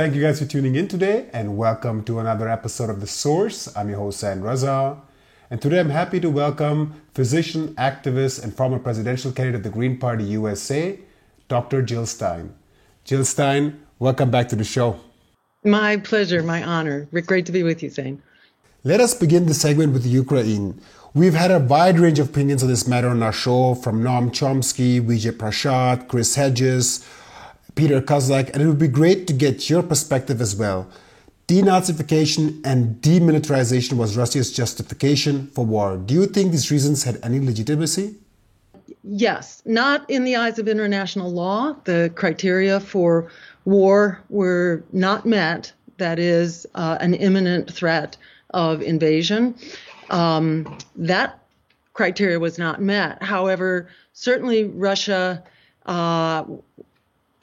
Thank you guys for tuning in today and welcome to another episode of The Source. I'm your host, Zain Raza. And today I'm happy to welcome physician, activist, and former presidential candidate of the Green Party USA, Dr. Jill Stein. Jill Stein, welcome back to the show. My pleasure, my honor. Great to be with you, Zain. Let us begin the segment with Ukraine. We've had a wide range of opinions on this matter on our show from Noam Chomsky, Vijay Prashad, Chris Hedges, Peter Kuznick, and it would be great to get your perspective as well. Denazification and demilitarization was Russia's justification for war. Do you think these reasons had any legitimacy? Yes, not in the eyes of international law. The criteria for war were not met. That is, uh, an imminent threat of invasion. Um, that criteria was not met. However, certainly Russia uh,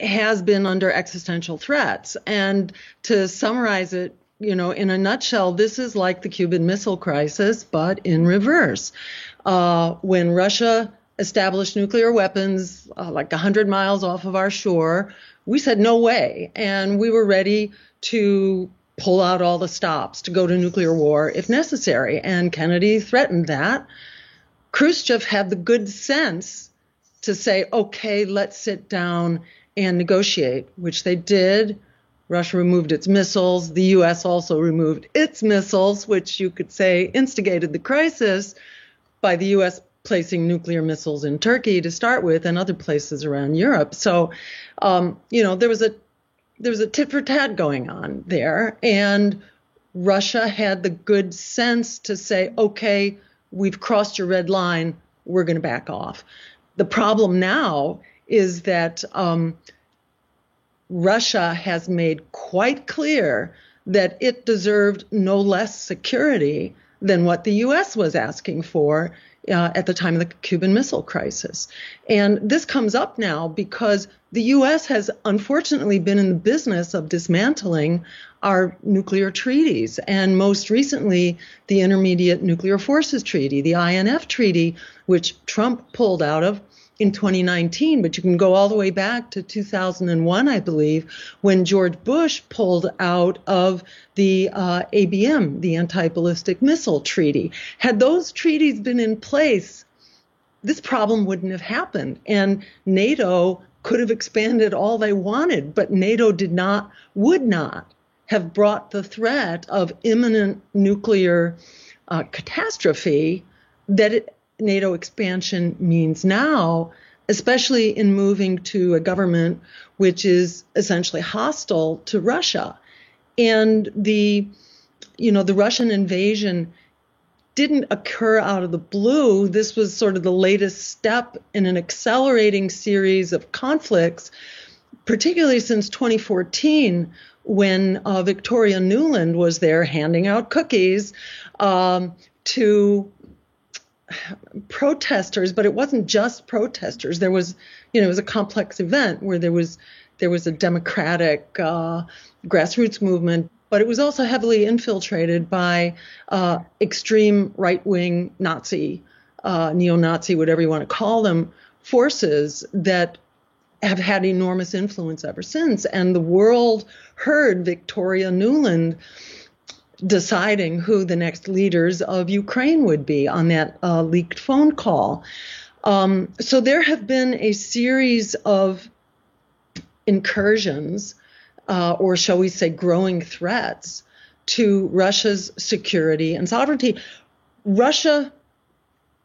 has been under existential threats. And to summarize it, you know, in a nutshell, this is like the Cuban Missile Crisis, but in reverse. Uh, when Russia established nuclear weapons uh, like 100 miles off of our shore, we said no way. And we were ready to pull out all the stops to go to nuclear war if necessary. And Kennedy threatened that. Khrushchev had the good sense to say, okay, let's sit down and negotiate, which they did. Russia removed its missiles. The U.S. also removed its missiles, which you could say instigated the crisis by the U.S. placing nuclear missiles in Turkey to start with and other places around Europe. So, um, you know, there was a there was a tit for tat going on there, and Russia had the good sense to say, okay, we've crossed your red line, we're going to back off. The problem now is that um, Russia has made quite clear that it deserved no less security than what the U.S. was asking for uh, at the time of the Cuban Missile Crisis. And this comes up now because the U.S. has unfortunately been in the business of dismantling our nuclear treaties, and most recently, the Intermediate Nuclear Forces Treaty, the INF Treaty, which Trump pulled out of in 2019, but you can go all the way back to 2001, I believe, when George Bush pulled out of the uh, ABM, the Anti Ballistic Missile Treaty. Had those treaties been in place, this problem wouldn't have happened. And NATO could have expanded all they wanted, but NATO did not, would not have brought the threat of imminent nuclear uh, catastrophe that it, NATO expansion means now, especially in moving to a government which is essentially hostile to Russia. And the, you know, the Russian invasion didn't occur out of the blue. This was sort of the latest step in an accelerating series of conflicts, particularly since 2014, when uh, Victoria Nuland was there handing out cookies um, to protesters, but it wasn't just protesters. There was, you know, it was a complex event where there was there was a democratic uh, grassroots movement, but it was also heavily infiltrated by uh, extreme right wing Nazi, uh, neo Nazi, whatever you want to call them, forces that have had enormous influence ever since. And the world heard Victoria Nuland deciding who the next leaders of Ukraine would be on that uh, leaked phone call. Um, so there have been a series of incursions, uh, or shall we say, growing threats to Russia's security and sovereignty. Russia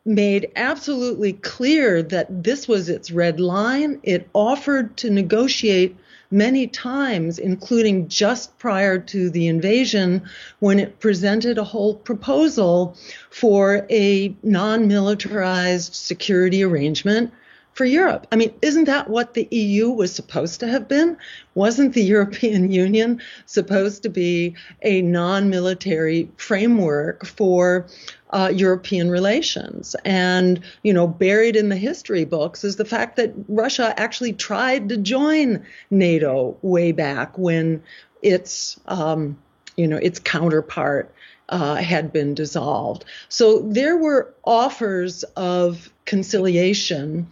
made absolutely clear that this was its red line. It offered to negotiate many times, including just prior to the invasion, when it presented a whole proposal for a non militarized security arrangement for Europe. I mean, isn't that what the EU was supposed to have been? Wasn't the European Union supposed to be a non military framework for uh, European relations? And, you know, buried in the history books is the fact that Russia actually tried to join NATO way back when its, um, you know, its counterpart. Uh, had been dissolved. So there were offers of conciliation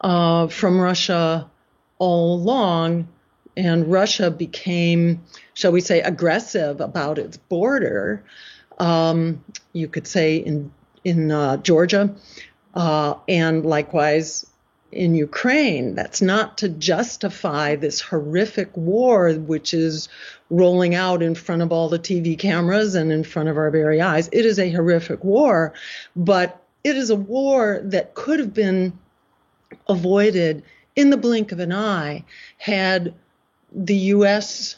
uh, from Russia all along, and Russia became, shall we say, aggressive about its border, um, you could say in in uh, Georgia, uh, and likewise in Ukraine. That's not to justify this horrific war, which is rolling out in front of all the TV cameras and in front of our very eyes. It is a horrific war, but it is a war that could have been avoided in the blink of an eye had the U.S.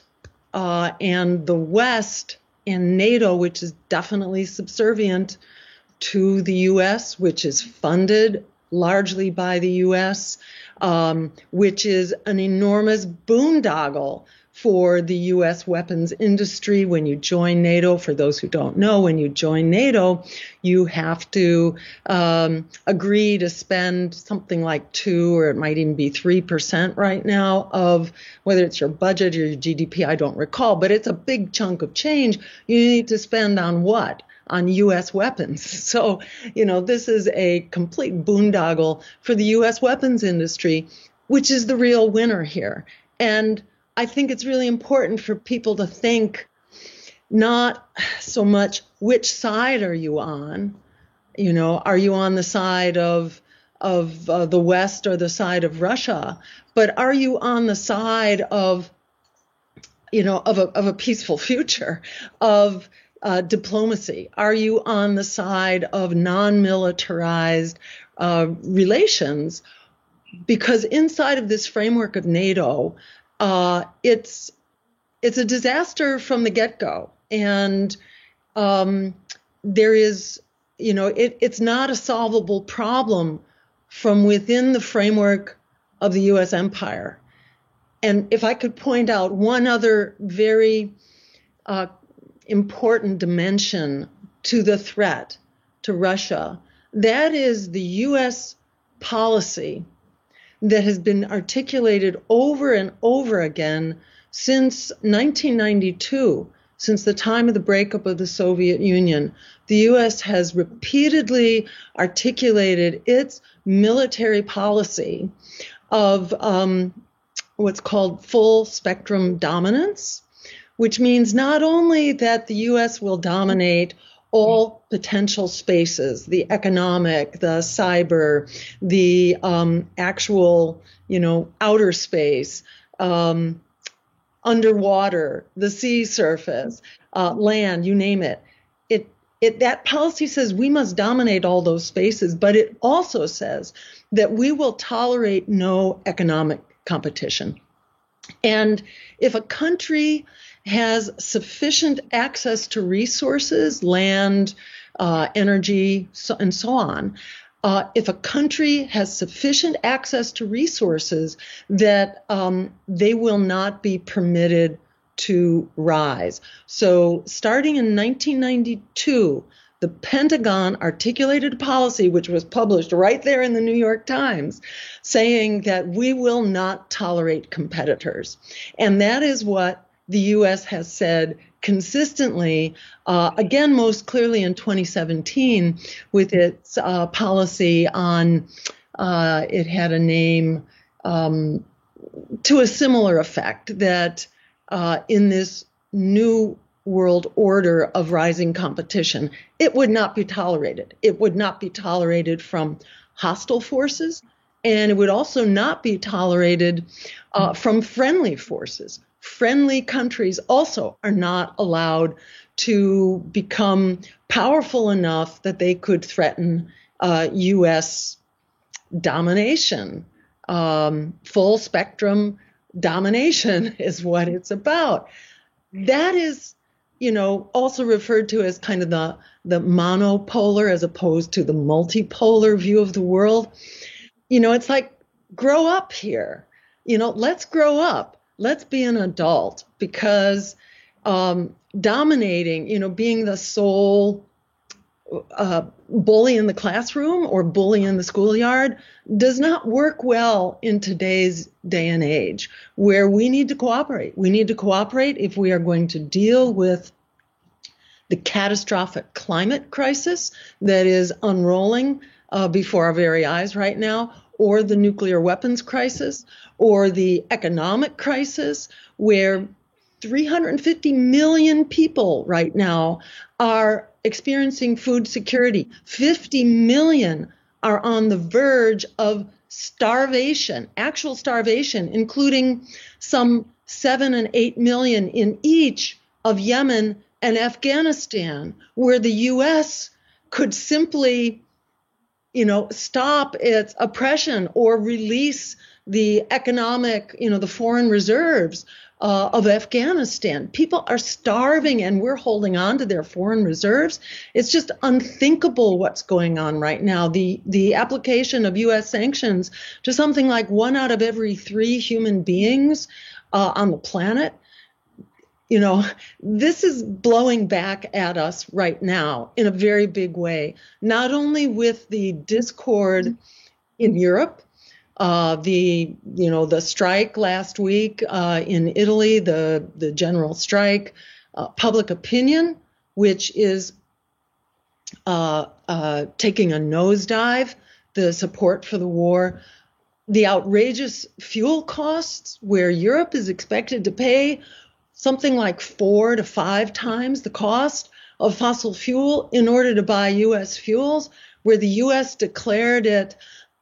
Uh, and the West and NATO, which is definitely subservient to the U.S., which is funded largely by the U.S., um, which is an enormous boondoggle for the U.S. weapons industry. When you join NATO, for those who don't know, when you join NATO, you have to um, agree to spend something like two, or it might even be three percent right now of whether it's your budget or your GDP. I don't recall, but it's a big chunk of change you need to spend on what? on U.S. weapons. So, you know, this is a complete boondoggle for the U.S. weapons industry, which is the real winner here. And I think it's really important for people to think not so much which side are you on, you know, are you on the side of of uh, the West or the side of Russia, but are you on the side of you know of a of a peaceful future of uh, diplomacy? Are you on the side of non-militarized uh, relations? Because inside of this framework of NATO, uh, it's it's a disaster from the get go, and um, there is, you know, it, it's not a solvable problem from within the framework of the U.S. empire. And if I could point out one other very uh, important dimension to the threat to Russia, that is the U.S. policy that has been articulated over and over again since 1992, since the time of the breakup of the Soviet Union. The U.S. has repeatedly articulated its military policy of um, what's called full spectrum dominance, which means not only that the U.S. will dominate all potential spaces the economic the cyber the um, actual you know outer space um, underwater the sea surface uh, land you name it. It it that policy says we must dominate all those spaces but it also says that we will tolerate no economic competition. And if a country has sufficient access to resources, land, uh, energy, so, and so on. Uh, if a country has sufficient access to resources, that um, they will not be permitted to rise. So, starting in 1992, the Pentagon articulated a policy which was published right there in the New York Times saying that we will not tolerate competitors. And that is what the U.S. has said consistently, uh, again, most clearly in 2017 with its uh, policy on, uh, it had a name um, to a similar effect that uh, in this new world order of rising competition, it would not be tolerated. It would not be tolerated from hostile forces, and it would also not be tolerated uh, from friendly forces friendly countries also are not allowed to become powerful enough that they could threaten uh, U.S. domination. Um, full spectrum domination is what it's about. That is, you know, also referred to as kind of the the monopolar as opposed to the multipolar view of the world. You know, it's like grow up here. You know, let's grow up let's be an adult because um, dominating, you know, being the sole uh, bully in the classroom or bully in the schoolyard does not work well in today's day and age where we need to cooperate. We need to cooperate if we are going to deal with the catastrophic climate crisis that is unrolling uh, before our very eyes right now, or the nuclear weapons crisis or the economic crisis where 350 million people right now are experiencing food security. 50 million are on the verge of starvation, actual starvation, including some seven and eight million in each of Yemen and Afghanistan, where the U.S. could simply, you know, stop its oppression or release the economic, you know, the foreign reserves uh, of Afghanistan. People are starving and we're holding on to their foreign reserves. It's just unthinkable what's going on right now. The, the application of U.S. sanctions to something like one out of every three human beings uh, on the planet. You know, this is blowing back at us right now in a very big way, not only with the discord in Europe, uh, the you know the strike last week uh, in Italy, the the general strike, uh, public opinion, which is uh, uh, taking a nosedive, the support for the war, the outrageous fuel costs, where Europe is expected to pay something like four to five times the cost of fossil fuel in order to buy U.S. fuels, where the U.S. declared it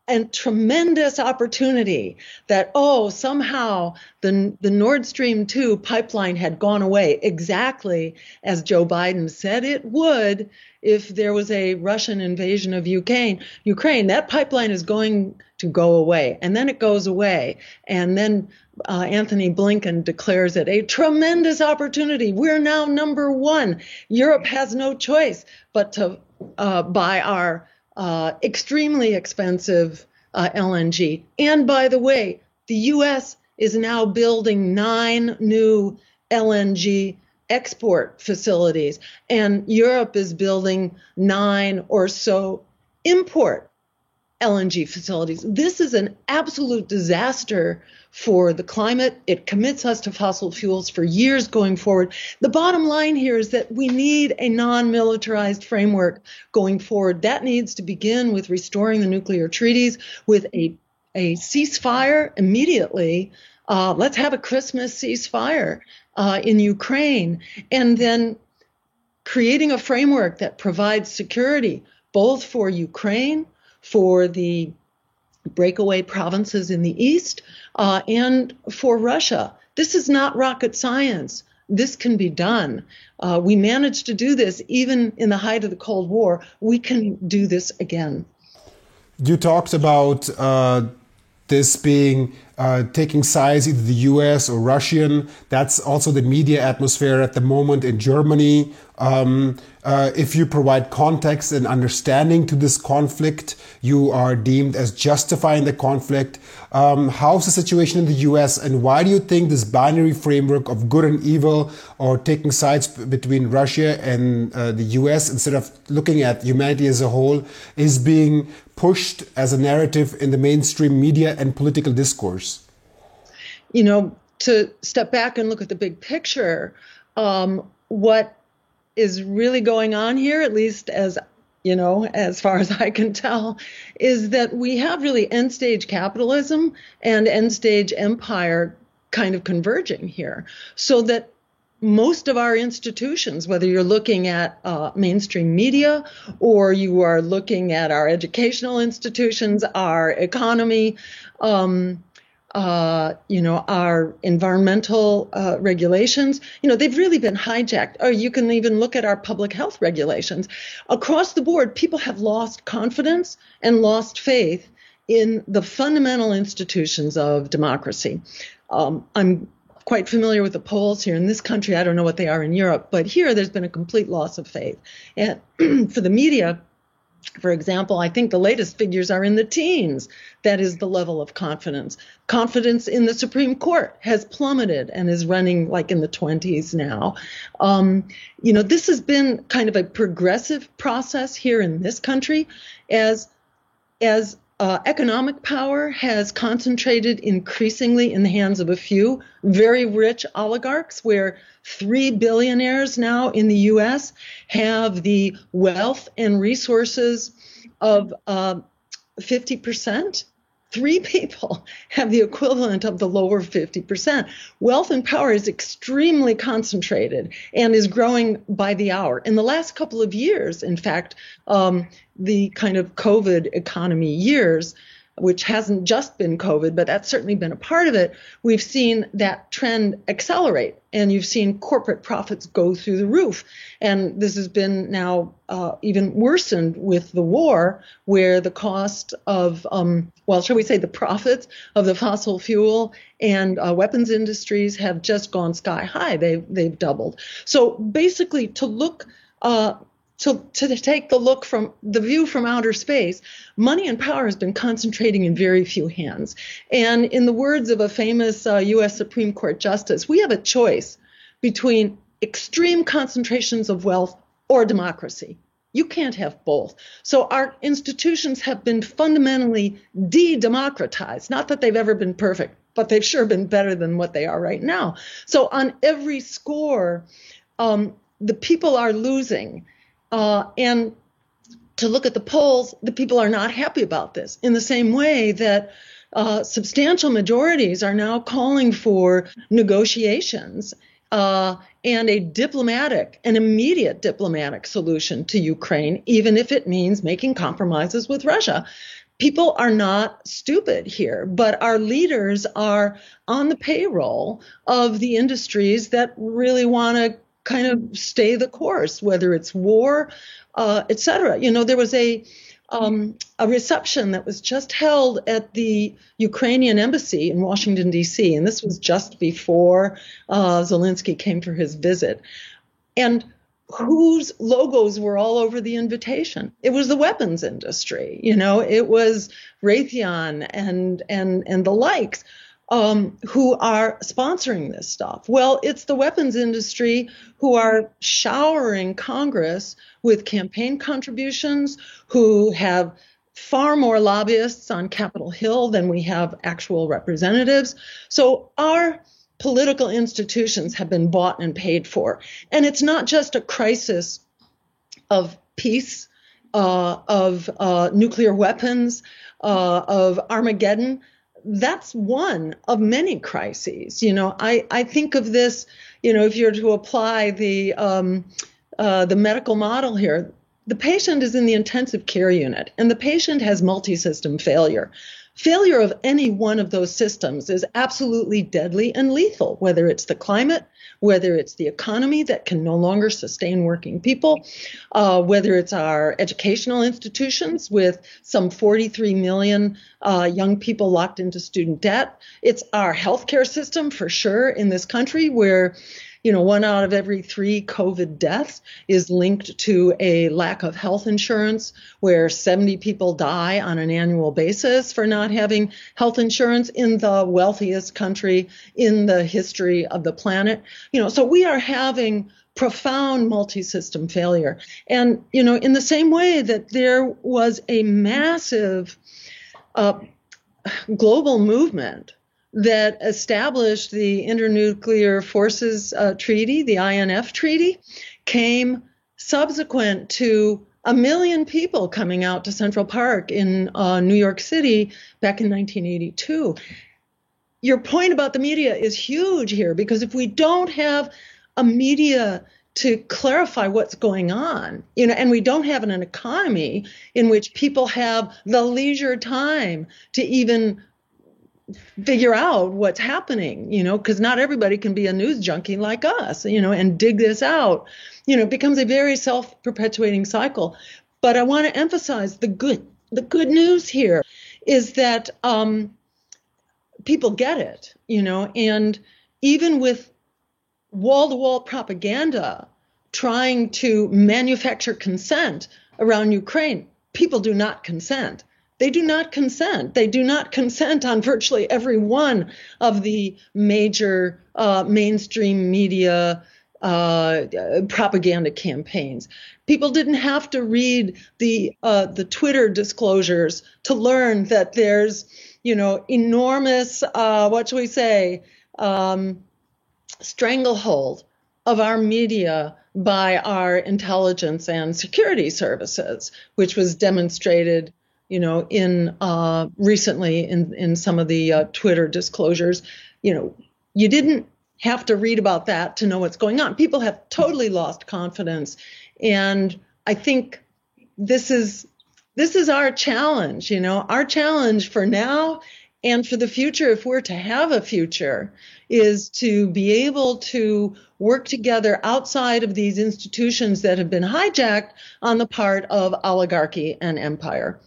and tremendous opportunity that oh somehow the the Nord Stream 2 pipeline had gone away exactly as Joe Biden said it would if there was a Russian invasion of Ukraine Ukraine that pipeline is going to go away and then it goes away and then uh, Antony Blinken declares it a tremendous opportunity. We're now number one. Europe has no choice but to uh, buy our uh, extremely expensive uh, LNG. And by the way, the U.S. is now building nine new LNG export facilities, and Europe is building nine or so import LNG facilities. This is an absolute disaster for the climate. It commits us to fossil fuels for years going forward. The bottom line here is that we need a non militarized framework going forward. That needs to begin with restoring the nuclear treaties, with a, a ceasefire immediately. Uh, let's have a Christmas ceasefire uh, in Ukraine, and then creating a framework that provides security both for Ukraine, for the breakaway provinces in the east, uh, and for Russia. This is not rocket science. This can be done. Uh, we managed to do this even in the height of the Cold War. We can do this again. You talked about uh, this being uh, taking sides, either the US or Russian. That's also the media atmosphere at the moment in Germany. Um, uh, if you provide context and understanding to this conflict, you are deemed as justifying the conflict. Um, how's the situation in the US, and why do you think this binary framework of good and evil, or taking sides between Russia and uh, the US instead of looking at humanity as a whole, is being pushed as a narrative in the mainstream media and political discourse? You know, to step back and look at the big picture, um, what is really going on here, at least as you know, as far as I can tell, is that we have really end stage capitalism and end stage empire kind of converging here. So that most of our institutions, whether you're looking at uh, mainstream media or you are looking at our educational institutions, our economy, um, uh, you know, our environmental uh, regulations, you know, they've really been hijacked. Or you can even look at our public health regulations. Across the board, people have lost confidence and lost faith in the fundamental institutions of democracy. Um, I'm quite familiar with the polls here in this country. I don't know what they are in Europe, but here there's been a complete loss of faith. And for the media, for example, I think the latest figures are in the teens. That is the level of confidence. Confidence in the Supreme Court has plummeted and is running like in the 20s now. Um, you know, this has been kind of a progressive process here in this country as as uh, economic power has concentrated increasingly in the hands of a few very rich oligarchs, where three billionaires now in the U.S. have the wealth and resources of uh, 50% three people have the equivalent of the lower 50%. Wealth and power is extremely concentrated and is growing by the hour. In the last couple of years, in fact, um, the kind of COVID economy years, which hasn't just been COVID, but that's certainly been a part of it, we've seen that trend accelerate. And you've seen corporate profits go through the roof. And this has been now uh, even worsened with the war, where the cost of, um, well, shall we say, the profits of the fossil fuel and uh, weapons industries have just gone sky high. They've, they've doubled. So basically, to look uh, to, to take the look from the view from outer space, money and power has been concentrating in very few hands. And in the words of a famous uh, U.S. Supreme Court justice, we have a choice between extreme concentrations of wealth or democracy. You can't have both. So our institutions have been fundamentally de democratized. Not that they've ever been perfect, but they've sure been better than what they are right now. So on every score, um, the people are losing. Uh, and to look at the polls, the people are not happy about this in the same way that uh, substantial majorities are now calling for negotiations uh, and a diplomatic, an immediate diplomatic solution to Ukraine, even if it means making compromises with Russia. People are not stupid here, but our leaders are on the payroll of the industries that really want to kind of stay the course, whether it's war, uh, etc. You know, there was a um, a reception that was just held at the Ukrainian embassy in Washington D.C., and this was just before uh, Zelensky came for his visit, and whose logos were all over the invitation. It was the weapons industry, you know, it was Raytheon and and and the likes um, who are sponsoring this stuff? Well, it's the weapons industry who are showering Congress with campaign contributions, who have far more lobbyists on Capitol Hill than we have actual representatives. So our political institutions have been bought and paid for. And it's not just a crisis of peace, uh, of uh, nuclear weapons, uh, of Armageddon that's one of many crises. You know, I, I think of this, you know, if you're to apply the um, uh, the medical model here, the patient is in the intensive care unit and the patient has multi-system failure. Failure of any one of those systems is absolutely deadly and lethal, whether it's the climate, whether it's the economy that can no longer sustain working people, uh, whether it's our educational institutions with some 43 million uh, young people locked into student debt. It's our healthcare system for sure in this country where you know, one out of every three COVID deaths is linked to a lack of health insurance, where 70 people die on an annual basis for not having health insurance in the wealthiest country in the history of the planet. You know, so we are having profound multi-system failure. And, you know, in the same way that there was a massive uh, global movement that established the Internuclear Forces uh, Treaty, the INF Treaty, came subsequent to a million people coming out to Central Park in uh, New York City back in 1982. Your point about the media is huge here because if we don't have a media to clarify what's going on, you know, and we don't have an, an economy in which people have the leisure time to even figure out what's happening, you know, because not everybody can be a news junkie like us, you know, and dig this out. You know, it becomes a very self-perpetuating cycle. But I want to emphasize the good. The good news here is that um, people get it, you know, and even with wall-to-wall propaganda trying to manufacture consent around Ukraine, people do not consent they do not consent. They do not consent on virtually every one of the major uh, mainstream media uh, propaganda campaigns. People didn't have to read the uh, the Twitter disclosures to learn that there's you know enormous uh, what should we say um, stranglehold of our media by our intelligence and security services, which was demonstrated you know, in uh, recently in in some of the uh, Twitter disclosures, you know, you didn't have to read about that to know what's going on. People have totally lost confidence, and I think this is this is our challenge. You know, our challenge for now and for the future, if we're to have a future, is to be able to work together outside of these institutions that have been hijacked on the part of oligarchy and empire.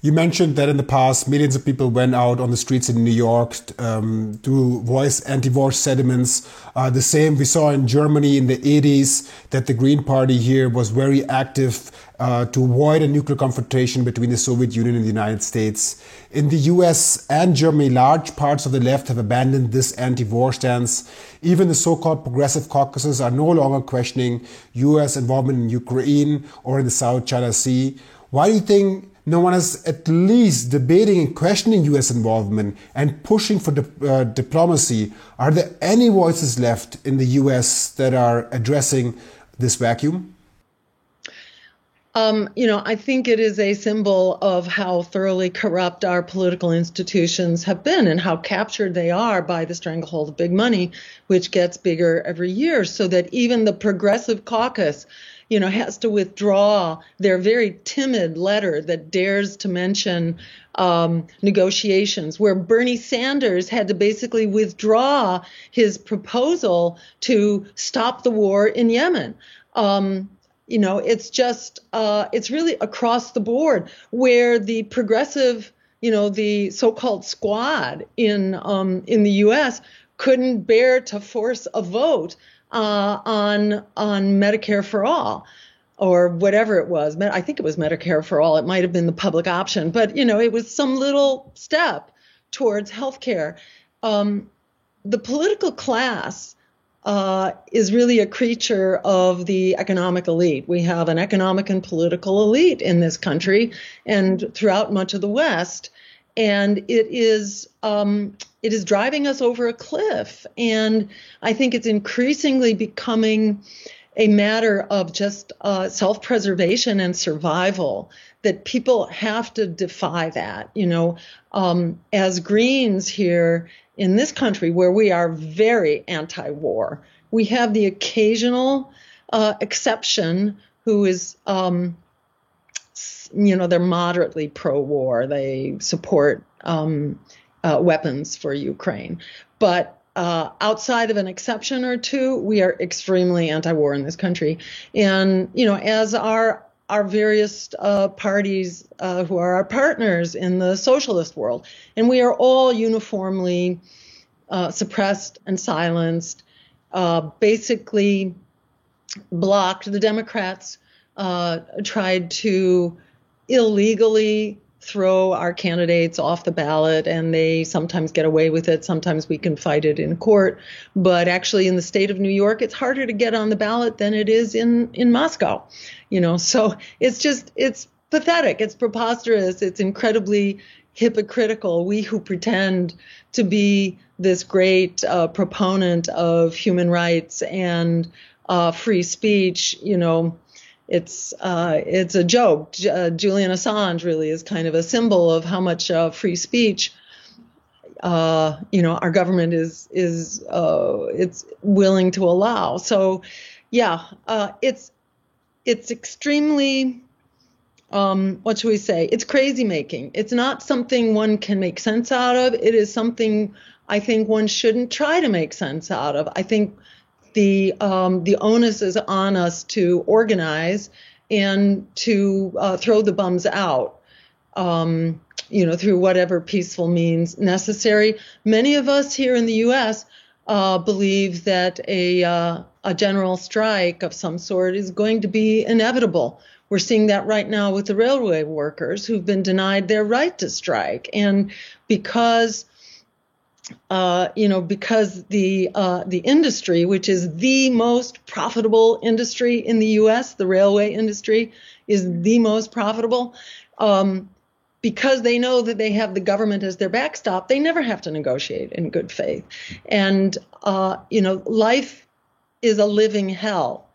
You mentioned that in the past, millions of people went out on the streets in New York um, to voice anti-war sentiments. Uh, the same we saw in Germany in the 80s, that the Green Party here was very active uh, to avoid a nuclear confrontation between the Soviet Union and the United States. In the US and Germany, large parts of the left have abandoned this anti-war stance. Even the so-called progressive caucuses are no longer questioning US involvement in Ukraine or in the South China Sea. Why do you think no one is at least debating and questioning US involvement and pushing for uh, diplomacy. Are there any voices left in the US that are addressing this vacuum? Um, you know, I think it is a symbol of how thoroughly corrupt our political institutions have been and how captured they are by the stranglehold of big money, which gets bigger every year, so that even the progressive caucus you know, has to withdraw their very timid letter that dares to mention um, negotiations, where Bernie Sanders had to basically withdraw his proposal to stop the war in Yemen. Um, you know, it's just, uh, it's really across the board where the progressive, you know, the so-called squad in um, in the U.S. couldn't bear to force a vote uh, on on Medicare for all or whatever it was. I think it was Medicare for all. It might have been the public option, but you know, it was some little step towards health care. Um, the political class uh, is really a creature of the economic elite. We have an economic and political elite in this country and throughout much of the West, and it is um, it is driving us over a cliff. And I think it's increasingly becoming a matter of just uh, self preservation and survival that people have to defy that. You know, um, as Greens here in this country, where we are very anti war, we have the occasional uh, exception who is. Um, you know, they're moderately pro war. They support um, uh, weapons for Ukraine. But uh, outside of an exception or two, we are extremely anti-war in this country. And you know, as our our various uh, parties uh, who are our partners in the socialist world, and we are all uniformly uh, suppressed and silenced, uh, basically blocked. The Democrats tried to illegally throw our candidates off the ballot and they sometimes get away with it. Sometimes we can fight it in court. But actually in the state of New York, it's harder to get on the ballot than it is in, in Moscow. You know, so it's just, it's pathetic. It's preposterous. It's incredibly hypocritical. We who pretend to be this great uh, proponent of human rights and uh, free speech, you know, it's uh, it's a joke. Uh, Julian Assange really is kind of a symbol of how much uh, free speech, uh, you know, our government is is uh, it's willing to allow. So, yeah, uh, it's it's extremely. Um, what should we say? It's crazy making. It's not something one can make sense out of. It is something I think one shouldn't try to make sense out of. I think the um, the onus is on us to organize and to uh, throw the bums out. Um, you know, through whatever peaceful means necessary. Many of us here in the U.S. Uh, believe that a uh, a general strike of some sort is going to be inevitable. We're seeing that right now with the railway workers who've been denied their right to strike, and because uh, you know, because the uh, the industry, which is the most profitable industry in the U.S., the railway industry is the most profitable. Um, because they know that they have the government as their backstop, they never have to negotiate in good faith. And uh, you know, life is a living hell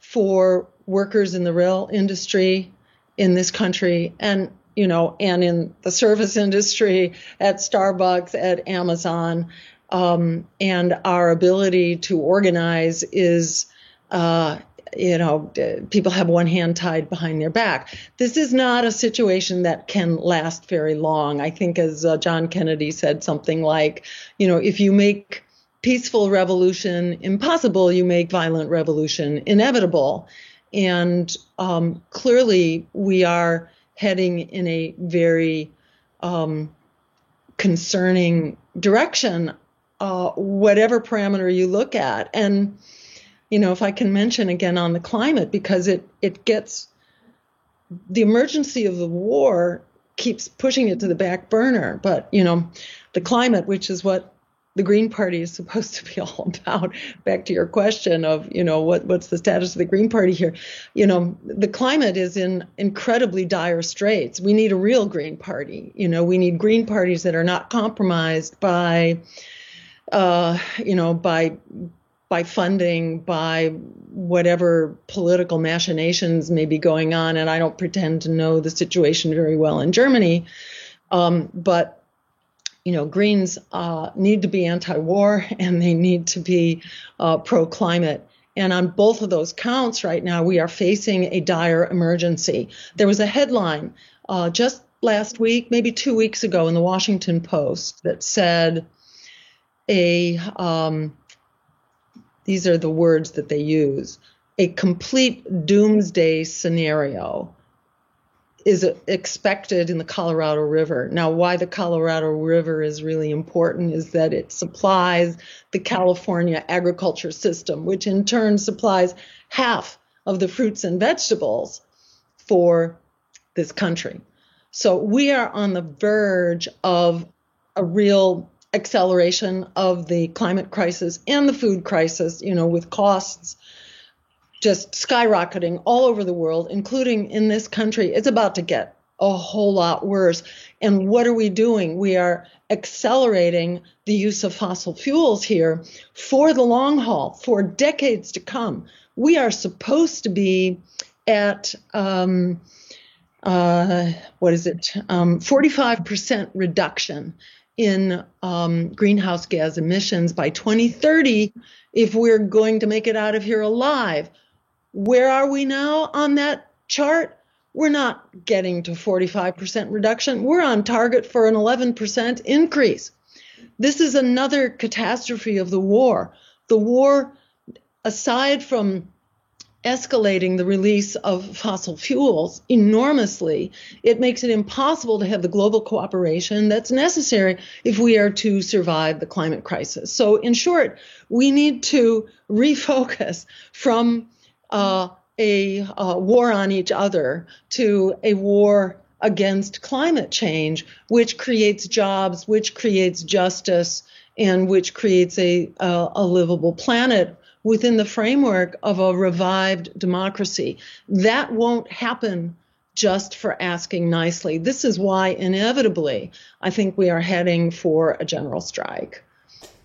for workers in the rail industry in this country, and you know, and in the service industry, at Starbucks, at Amazon, um, and our ability to organize is, uh, you know, people have one hand tied behind their back. This is not a situation that can last very long. I think, as uh, John Kennedy said, something like, you know, if you make peaceful revolution impossible, you make violent revolution inevitable. And um, clearly, we are heading in a very um, concerning direction, uh, whatever parameter you look at. And, you know, if I can mention again on the climate, because it, it gets the emergency of the war keeps pushing it to the back burner. But, you know, the climate, which is what the Green Party is supposed to be all about. Back to your question of, you know, what, what's the status of the Green Party here? You know, the climate is in incredibly dire straits. We need a real Green Party. You know, we need Green parties that are not compromised by, uh, you know, by by funding, by whatever political machinations may be going on. And I don't pretend to know the situation very well in Germany, um, but you know, Greens uh, need to be anti-war and they need to be uh, pro-climate. And on both of those counts right now, we are facing a dire emergency. There was a headline uh, just last week, maybe two weeks ago, in the Washington Post that said a um, these are the words that they use a complete doomsday scenario is expected in the Colorado River. Now, why the Colorado River is really important is that it supplies the California agriculture system, which in turn supplies half of the fruits and vegetables for this country. So we are on the verge of a real acceleration of the climate crisis and the food crisis, you know, with costs just skyrocketing all over the world, including in this country. It's about to get a whole lot worse. And what are we doing? We are accelerating the use of fossil fuels here for the long haul, for decades to come. We are supposed to be at, um, uh, what is it, um, 45% reduction in um, greenhouse gas emissions by 2030 if we're going to make it out of here alive. Where are we now on that chart? We're not getting to 45% reduction. We're on target for an 11% increase. This is another catastrophe of the war. The war, aside from escalating the release of fossil fuels enormously, it makes it impossible to have the global cooperation that's necessary if we are to survive the climate crisis. So, in short, we need to refocus from uh, a uh, war on each other to a war against climate change, which creates jobs, which creates justice, and which creates a, a, a livable planet within the framework of a revived democracy. That won't happen just for asking nicely. This is why, inevitably, I think we are heading for a general strike.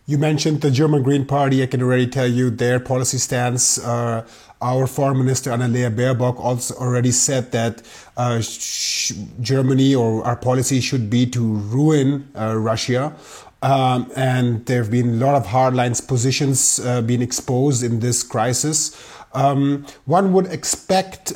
You mentioned the German Green Party. I can already tell you their policy stance. Uh, our foreign minister Annalena Baerbock also already said that uh, Germany or our policy should be to ruin uh, Russia. Um, and there have been a lot of hardlines positions uh, being exposed in this crisis. Um, one would expect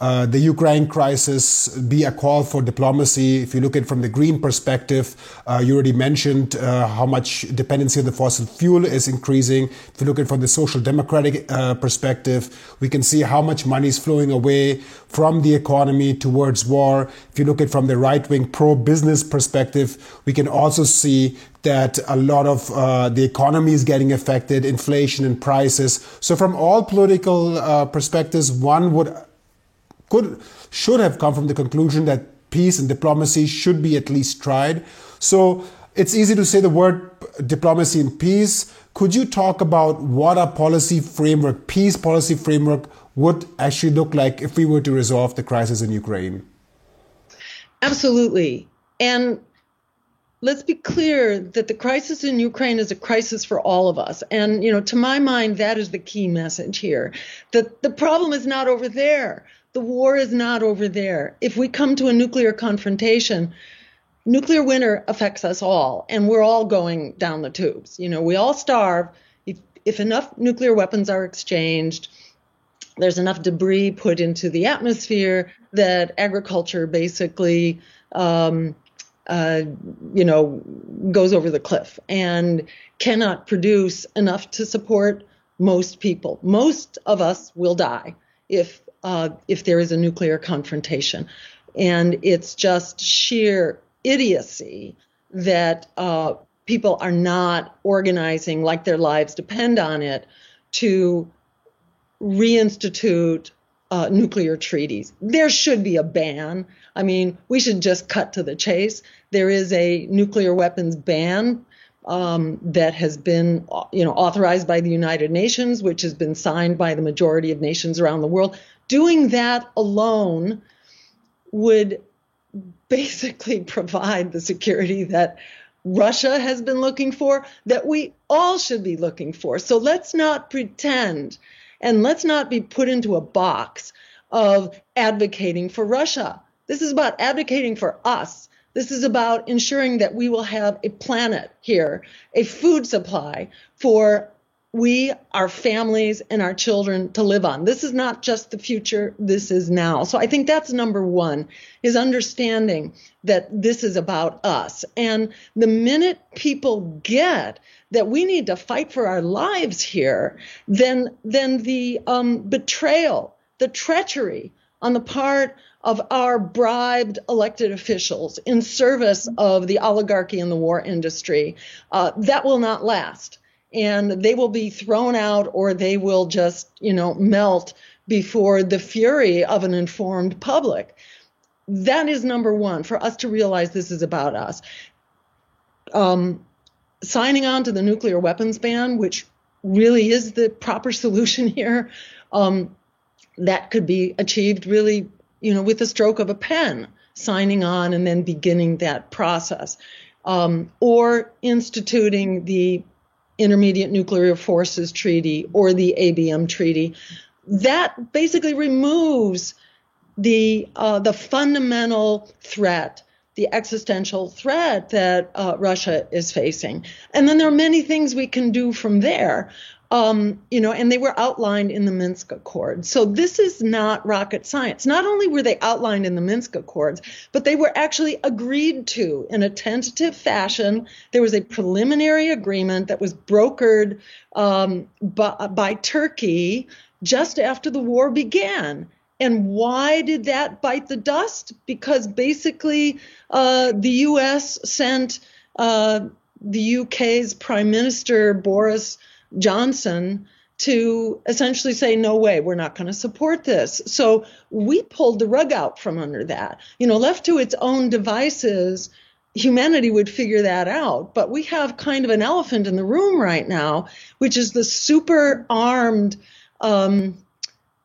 uh, the Ukraine crisis be a call for diplomacy. If you look at it from the green perspective, uh, you already mentioned uh, how much dependency on the fossil fuel is increasing. If you look at it from the social democratic uh, perspective, we can see how much money is flowing away from the economy towards war. If you look at it from the right wing pro business perspective, we can also see that a lot of uh, the economy is getting affected, inflation and prices. So, from all political uh, perspectives, one would could should have come from the conclusion that peace and diplomacy should be at least tried. So it's easy to say the word diplomacy and peace. Could you talk about what a policy framework, peace policy framework, would actually look like if we were to resolve the crisis in Ukraine? Absolutely. And let's be clear that the crisis in Ukraine is a crisis for all of us. And, you know, to my mind, that is the key message here. That the problem is not over there. The war is not over there. If we come to a nuclear confrontation, nuclear winter affects us all, and we're all going down the tubes. You know, we all starve. If, if enough nuclear weapons are exchanged, there's enough debris put into the atmosphere that agriculture basically, um, uh, you know, goes over the cliff and cannot produce enough to support most people. Most of us will die if uh, if there is a nuclear confrontation, and it's just sheer idiocy that uh, people are not organizing like their lives depend on it to reinstitute uh, nuclear treaties. There should be a ban. I mean, we should just cut to the chase. There is a nuclear weapons ban um, that has been, you know, authorized by the United Nations, which has been signed by the majority of nations around the world. Doing that alone would basically provide the security that Russia has been looking for, that we all should be looking for. So let's not pretend and let's not be put into a box of advocating for Russia. This is about advocating for us. This is about ensuring that we will have a planet here, a food supply for we, our families, and our children to live on. This is not just the future, this is now. So I think that's number one, is understanding that this is about us. And the minute people get that we need to fight for our lives here, then, then the um, betrayal, the treachery on the part of our bribed elected officials in service of the oligarchy and the war industry, uh, that will not last and they will be thrown out or they will just, you know, melt before the fury of an informed public. That is number one for us to realize this is about us. Um, signing on to the nuclear weapons ban, which really is the proper solution here, um, that could be achieved really, you know, with the stroke of a pen, signing on and then beginning that process. Um, or instituting the Intermediate Nuclear Forces Treaty or the ABM Treaty, that basically removes the uh, the fundamental threat, the existential threat that uh, Russia is facing. And then there are many things we can do from there. Um, you know, and they were outlined in the Minsk Accords. So this is not rocket science. Not only were they outlined in the Minsk Accords, but they were actually agreed to in a tentative fashion. There was a preliminary agreement that was brokered um, by, by Turkey just after the war began. And why did that bite the dust? Because basically, uh, the U.S. sent uh, the UK's Prime Minister Boris Johnson to essentially say, no way, we're not going to support this. So we pulled the rug out from under that. You know, left to its own devices, humanity would figure that out. But we have kind of an elephant in the room right now, which is the super armed um,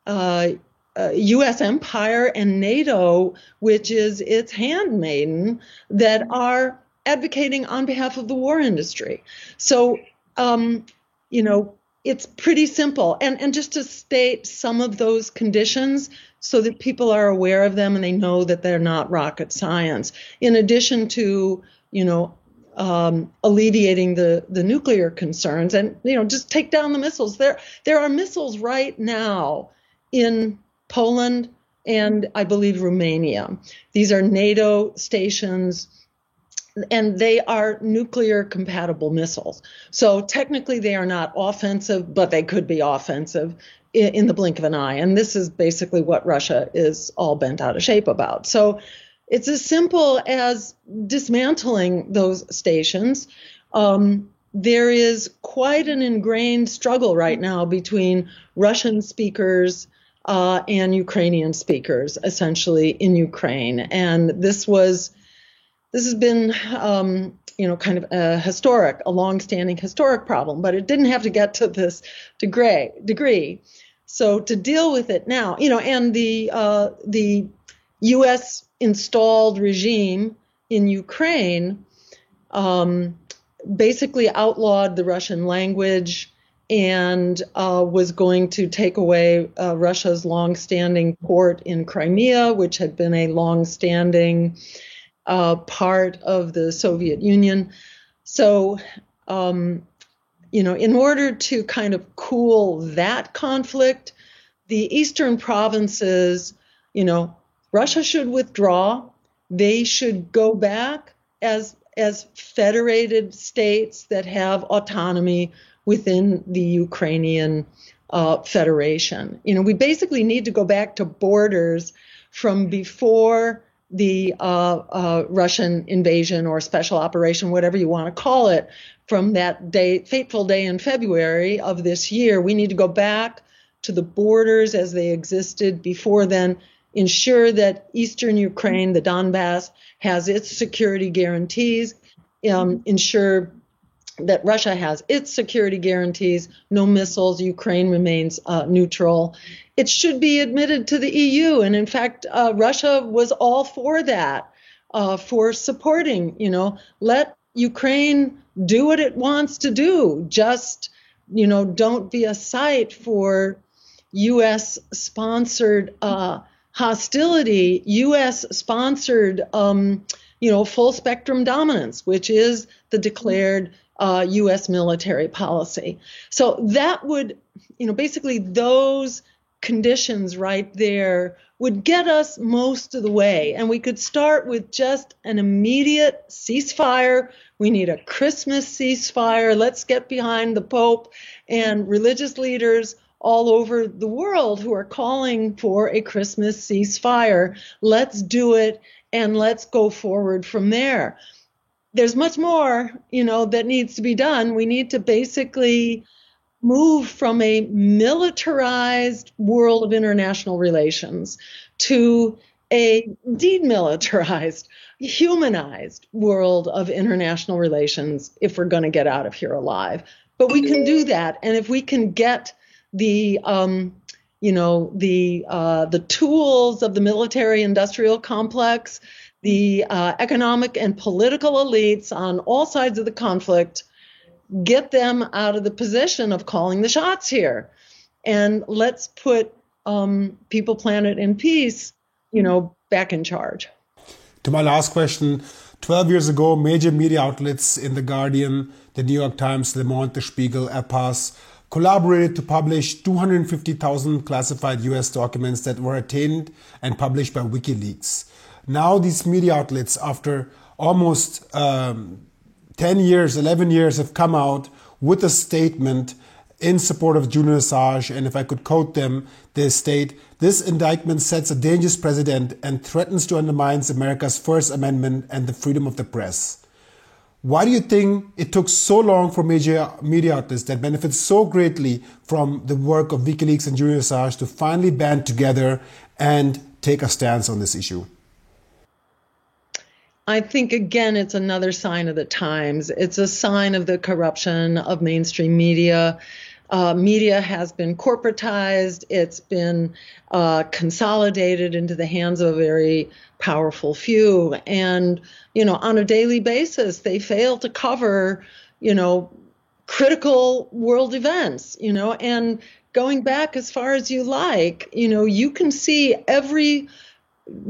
uh, uh, U.S. empire and NATO, which is its handmaiden, that are advocating on behalf of the war industry. So um, you know, it's pretty simple. And and just to state some of those conditions so that people are aware of them and they know that they're not rocket science. In addition to, you know, um, alleviating the, the nuclear concerns and you know just take down the missiles. There there are missiles right now in Poland and I believe Romania. These are NATO stations and they are nuclear compatible missiles. So technically, they are not offensive, but they could be offensive in, in, the blink of an eye. And this is basically what Russia is all bent out of shape about. So it's as simple as dismantling those stations. Um, there is quite an ingrained struggle right now between Russian speakers. Uh, and Ukrainian speakers, essentially in Ukraine, and this was this has been, um, you know, kind of a historic, a long-standing historic problem, but it didn't have to get to this degree. Degree. So to deal with it now, you know, and the uh, the U.S. installed regime in Ukraine um, basically outlawed the Russian language and uh, was going to take away uh, Russia's long-standing port in Crimea, which had been a long-standing uh, part of the Soviet Union. So, um, you know, in order to kind of cool that conflict, the eastern provinces, you know, Russia should withdraw. They should go back as as federated states that have autonomy within the Ukrainian uh, federation. You know, we basically need to go back to borders from before the uh, uh, Russian invasion or special operation, whatever you want to call it, from that day, fateful day in February of this year. We need to go back to the borders as they existed before then, ensure that eastern Ukraine, the Donbass, has its security guarantees, um, ensure that Russia has its security guarantees, no missiles, Ukraine remains uh, neutral. It should be admitted to the EU. And in fact, uh, Russia was all for that, uh, for supporting, you know, let Ukraine do what it wants to do. Just, you know, don't be a site for U.S. sponsored uh, hostility, U.S. sponsored, um, you know, full spectrum dominance, which is the declared uh, U.S. military policy. So that would, you know, basically those conditions right there would get us most of the way. And we could start with just an immediate ceasefire. We need a Christmas ceasefire. Let's get behind the Pope and religious leaders all over the world who are calling for a Christmas ceasefire. Let's do it and let's go forward from there there's much more, you know, that needs to be done. We need to basically move from a militarized world of international relations to a demilitarized, humanized world of international relations if we're going to get out of here alive. But we can do that, and if we can get the um, you know the uh, the tools of the military-industrial complex the uh, economic and political elites on all sides of the conflict, get them out of the position of calling the shots here. And let's put um, People, Planet, and Peace, you know, back in charge. To my last question 12 years ago, major media outlets in The Guardian, The New York Times, Le Monde, The Spiegel, El País collaborated to publish 250,000 classified US documents that were attained and published by WikiLeaks. Now these media outlets, after almost um, 10 years, 11 years, have come out with a statement in support of Julian Assange. And if I could quote them, they state, this indictment sets a dangerous precedent and threatens to undermine America's First Amendment and the freedom of the press. Why do you think it took so long for major media outlets that benefit so greatly from the work of WikiLeaks and Julian Assange to finally band together and take a stance on this issue? I think again, it's another sign of the times. It's a sign of the corruption of mainstream media. Uh, media has been corporatized. It's been uh, consolidated into the hands of a very powerful few, and you know, on a daily basis, they fail to cover, you know, critical world events. You know, and going back as far as you like, you know, you can see every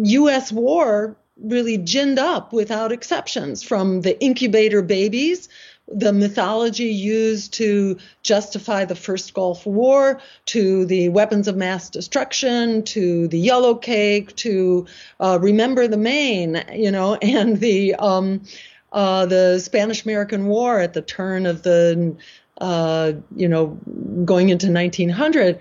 U.S. war really ginned up without exceptions from the incubator babies the mythology used to justify the first Gulf War, to the weapons of mass destruction, to the yellow cake, to uh, remember the Maine, you know, and the um, uh, the Spanish American War at the turn of the, uh, you know, going into 1900.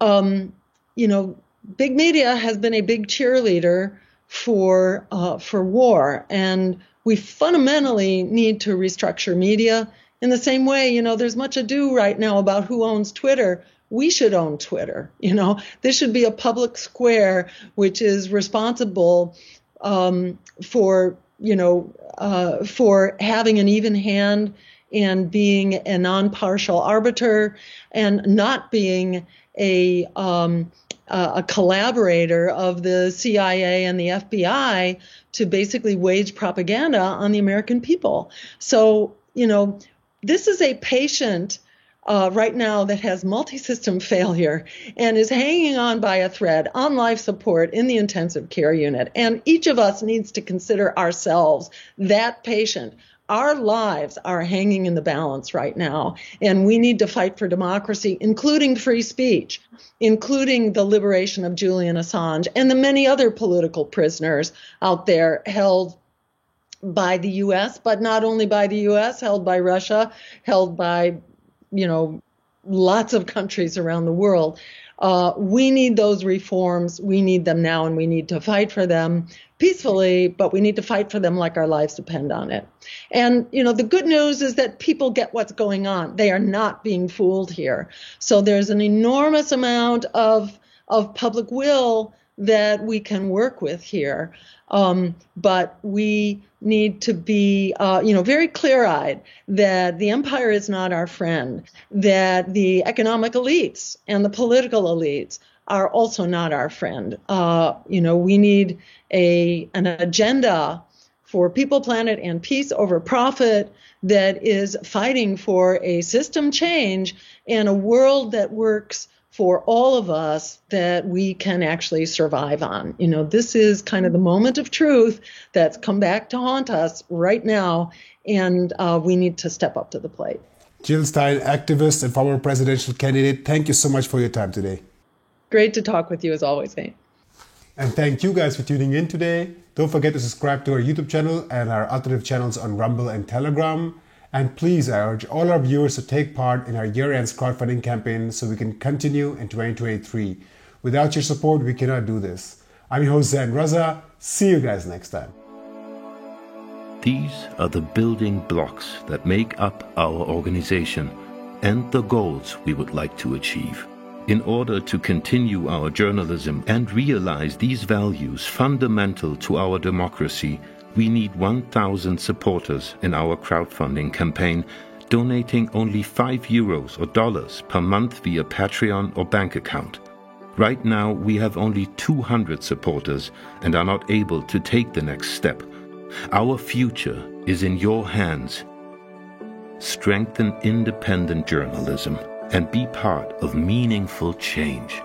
Um, you know, big media has been a big cheerleader for uh, for war, and we fundamentally need to restructure media in the same way. You know, there's much ado right now about who owns Twitter. We should own Twitter. You know, this should be a public square which is responsible um, for you know uh, for having an even hand and being a non-partial arbiter and not being a um, a collaborator of the CIA and the FBI to basically wage propaganda on the American people. So, you know, this is a patient uh, right now that has multi-system failure and is hanging on by a thread on life support in the intensive care unit. And each of us needs to consider ourselves that patient our lives are hanging in the balance right now, and we need to fight for democracy, including free speech, including the liberation of Julian Assange and the many other political prisoners out there held by the US, but not only by the US, held by Russia, held by, you know, lots of countries around the world. Uh, we need those reforms. We need them now, and we need to fight for them peacefully, but we need to fight for them like our lives depend on it. And, you know, the good news is that people get what's going on. They are not being fooled here. So there's an enormous amount of, of public will that we can work with here. Um, but we need to be, uh, you know, very clear-eyed that the empire is not our friend, that the economic elites and the political elites are also not our friend. Uh, you know, we need a an agenda for people, planet, and peace over profit that is fighting for a system change and a world that works for all of us that we can actually survive on. You know, this is kind of the moment of truth that's come back to haunt us right now, and uh, we need to step up to the plate. Jill Stein, activist and former presidential candidate, thank you so much for your time today. Great to talk with you as always, Nate. And thank you guys for tuning in today. Don't forget to subscribe to our YouTube channel and our alternative channels on Rumble and Telegram. And please, I urge all our viewers to take part in our year end crowdfunding campaign so we can continue in 2023. Without your support, we cannot do this. I'm your host, Zain Raza. See you guys next time. These are the building blocks that make up our organization and the goals we would like to achieve. In order to continue our journalism and realize these values fundamental to our democracy, we need 1,000 supporters in our crowdfunding campaign, donating only 5 euros or dollars per month via Patreon or bank account. Right now, we have only 200 supporters and are not able to take the next step. Our future is in your hands. Strengthen independent journalism and be part of meaningful change.